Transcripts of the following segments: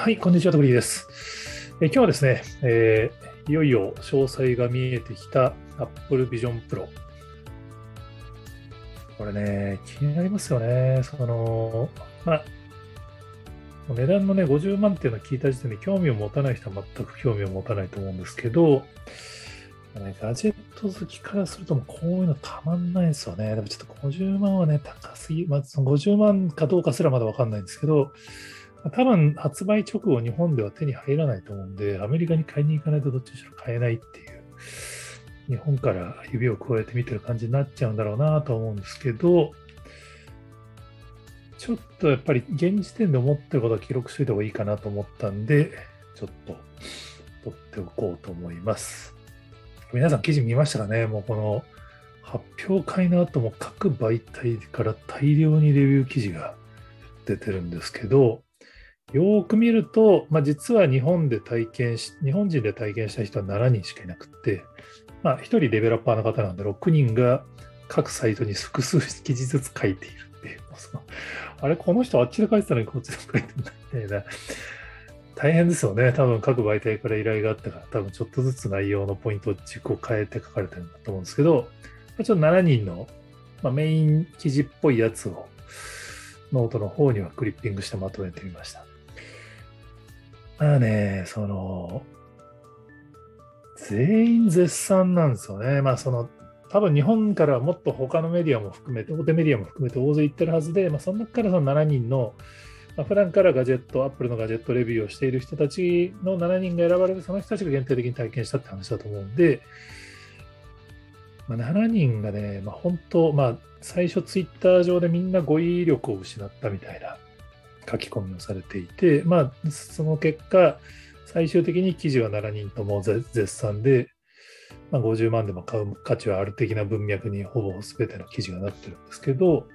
はい、こんにちは、とくりです。え今日はですね、えー、いよいよ詳細が見えてきた Apple Vision Pro。これね、気になりますよね。その、まあ、値段のね、50万っていうのを聞いた時点で興味を持たない人は全く興味を持たないと思うんですけど、ね、ガジェット好きからするともこういうのたまんないですよね。でもちょっと50万はね、高すぎ、まあ、その50万かどうかすらまだわかんないんですけど、多分発売直後日本では手に入らないと思うんで、アメリカに買いに行かないとどっちにしろ買えないっていう、日本から指を加えて見てる感じになっちゃうんだろうなと思うんですけど、ちょっとやっぱり現時点で思ってることは記録しといた方がいいかなと思ったんで、ちょっと取っておこうと思います。皆さん記事見ましたかね？もうこの発表会の後も各媒体から大量にレビュー記事が出てるんですけど、よく見ると、まあ、実は日本で体験し、日本人で体験した人は7人しかいなくて、まあ、1人デベロッパーの方なんで、6人が各サイトに複数記事ずつ書いているっていう、あれ、この人あっちで書いてたのにこっちで書いてないみたいな、大変ですよね。多分各媒体から依頼があったから、多分ちょっとずつ内容のポイントを軸を変えて書かれてるんだと思うんですけど、ちょっと7人の、まあ、メイン記事っぽいやつをノートの方にはクリッピングしてまとめてみました。まあね、その、全員絶賛なんですよね。まあその、多分日本からはもっと他のメディアも含めて、大手メディアも含めて大勢行ってるはずで、まあ、その中からその7人の、まあ、普段からガジェット、アップルのガジェットレビューをしている人たちの7人が選ばれて、その人たちが限定的に体験したって話だと思うんで、まあ、7人がね、まあ、本当、まあ、最初ツイッター上でみんな語彙力を失ったみたいな書き込みをされていて、まあ、その結果、最終的に記事は7人とも絶賛で、まあ、50万でも買う価値はある的な文脈にほぼ全ての記事がなってるんですけど、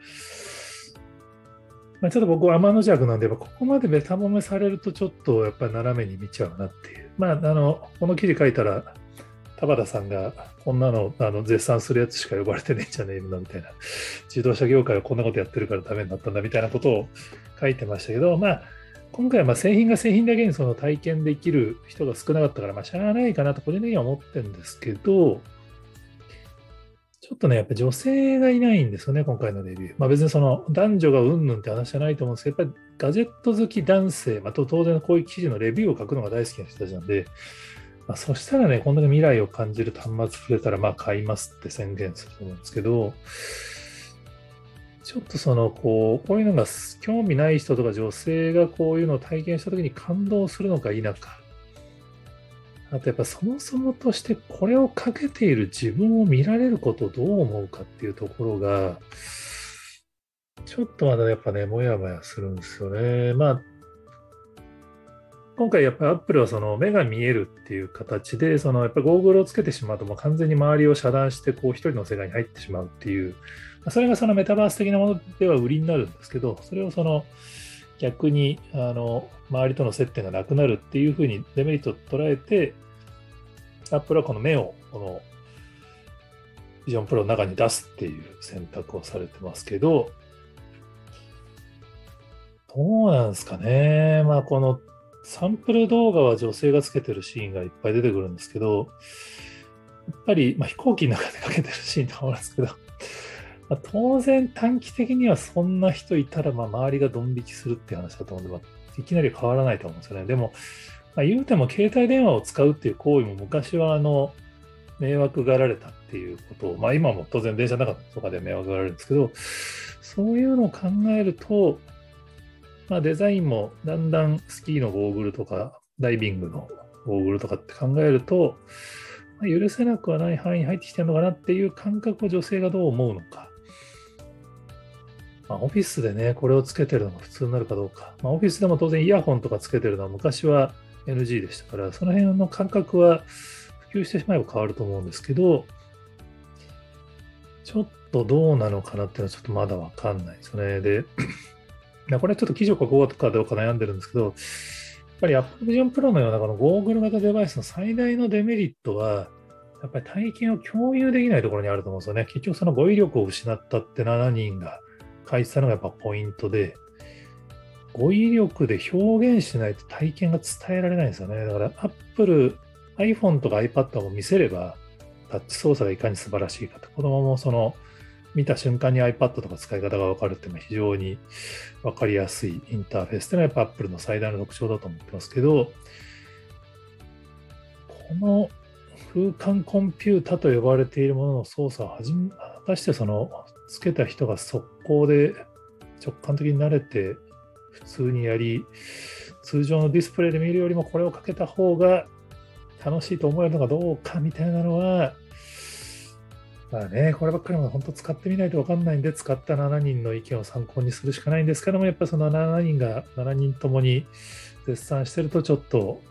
まあ、ちょっと僕は天の弱なんで、ここまでベタ褒めされるとちょっとやっぱり斜めに見ちゃうなっていう。まあ、あの、この記事書いたら、田畑さんがこんなのあの絶賛するやつしか呼ばれてねえんじゃねえのみたいな、自動車業界はこんなことやってるからダメになったんだみたいなことを書いてましたけど、まあ、今回はま製品が製品だけにその体験できる人が少なかったから、まあ、しゃあないかなと個人的には思ってるんですけど、ちょっとね、やっぱ女性がいないんですよね、今回のレビュー。まあ、別にその男女がうんぬんって話じゃないと思うんですけど、やっぱりガジェット好き男性、まあ、当然こういう記事のレビューを書くのが大好きな人たちなんで、まあ、そしたらね、こんだけ未来を感じる端末触れたら、まあ買いますって宣言すると思うんですけど、ちょっとその、こう、こういうのが興味ない人とか女性がこういうのを体験したときに感動するのか否か。あとやっぱそもそもとしてこれをかけている自分を見られることをどう思うかっていうところが、ちょっとまだやっぱね、もやもやするんですよね。まあ、今回やっぱりアップルはその目が見えるっていう形で、そのやっぱゴーグルをつけてしまうともう完全に周りを遮断してこう一人の世界に入ってしまうっていう、それがそのメタバース的なものでは売りになるんですけど、それをその逆にあの周りとの接点がなくなるっていうふうにデメリットを捉えて、アップルはこの目をこのビジョンプロの中に出すっていう選択をされてますけど、どうなんですかね。まあこのサンプル動画は女性がつけてるシーンがいっぱい出てくるんですけど、やっぱり、まあ、飛行機の中でかけてるシーンとかあるんですけど、まあ、当然短期的にはそんな人いたら、まあ、周りがドン引きするっていう話だと思うんで、まあ、いきなり変わらないと思うんですよね。でも、まあ、言うても携帯電話を使うっていう行為も昔はあの迷惑がられたっていうことを、まあ、今も当然電車の中とかで迷惑がられるんですけど、そういうのを考えると、まあ、デザインもだんだんスキーのゴーグルとか、ダイビングのゴーグルとかって考えると、まあ、許せなくはない範囲に入ってきてるのかなっていう感覚を女性がどう思うのか。まあ、オフィスでね、これをつけてるのが普通になるかどうか。まあ、オフィスでも当然イヤホンとかつけてるのは昔は NG でしたから、その辺の感覚は普及してしまえば変わると思うんですけど、ちょっとどうなのかなっていうのはちょっとまだわかんないですね。で、これちょっと記事を書こうかどうか悩んでるんですけど、やっぱり Apple Vision Pro のようなこのゴーグル型デバイスの最大のデメリットは、やっぱり体験を共有できないところにあると思うんですよね。結局その語彙力を失ったって7人が書いてたのがやっぱポイントで、語彙力で表現しないと体験が伝えられないんですよね。だから Apple、iPhone とか iPad も見せれば、タッチ操作がいかに素晴らしいかと、子供もその見た瞬間に iPad とか使い方が分かるっていうのは非常に分かりやすいインターフェースっていうのはやっぱ Apple の最大の特徴だと思ってますけど、この空間コンピュータと呼ばれているものの操作をはじめ、果たしてそのつけた人が速攻で直感的に慣れて普通にやり、通常のディスプレイで見るよりもこれをかけた方が楽しいと思えるのかどうかみたいなのは、まあね、こればっかりも本当使ってみないと分かんないんで、使った7人の意見を参考にするしかないんですけども、やっぱりその7人が7人ともに絶賛してるとちょっと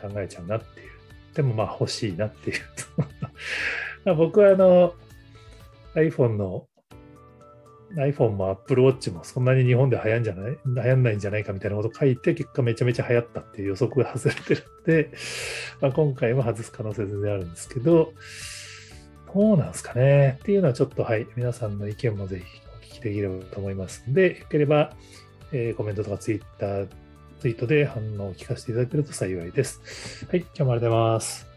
考えちゃうなっていう。でもまあ欲しいなっていう 僕はあの iPhone の iPhone も Apple Watch もそんなに日本で流行んじゃない流行んないんじゃないかみたいなこと書いて、結果めちゃめちゃ流行ったっていう予測が外れてるんで、まあ、今回も外す可能性全然あるんですけ、どうなんですかねっていうのはちょっとはい、皆さんの意見もぜひお聞きできればと思いますので、よければ、えー、コメントとかツイッター、ツイートで反応を聞かせていただけると幸いです。はい、今日もありがとうございます。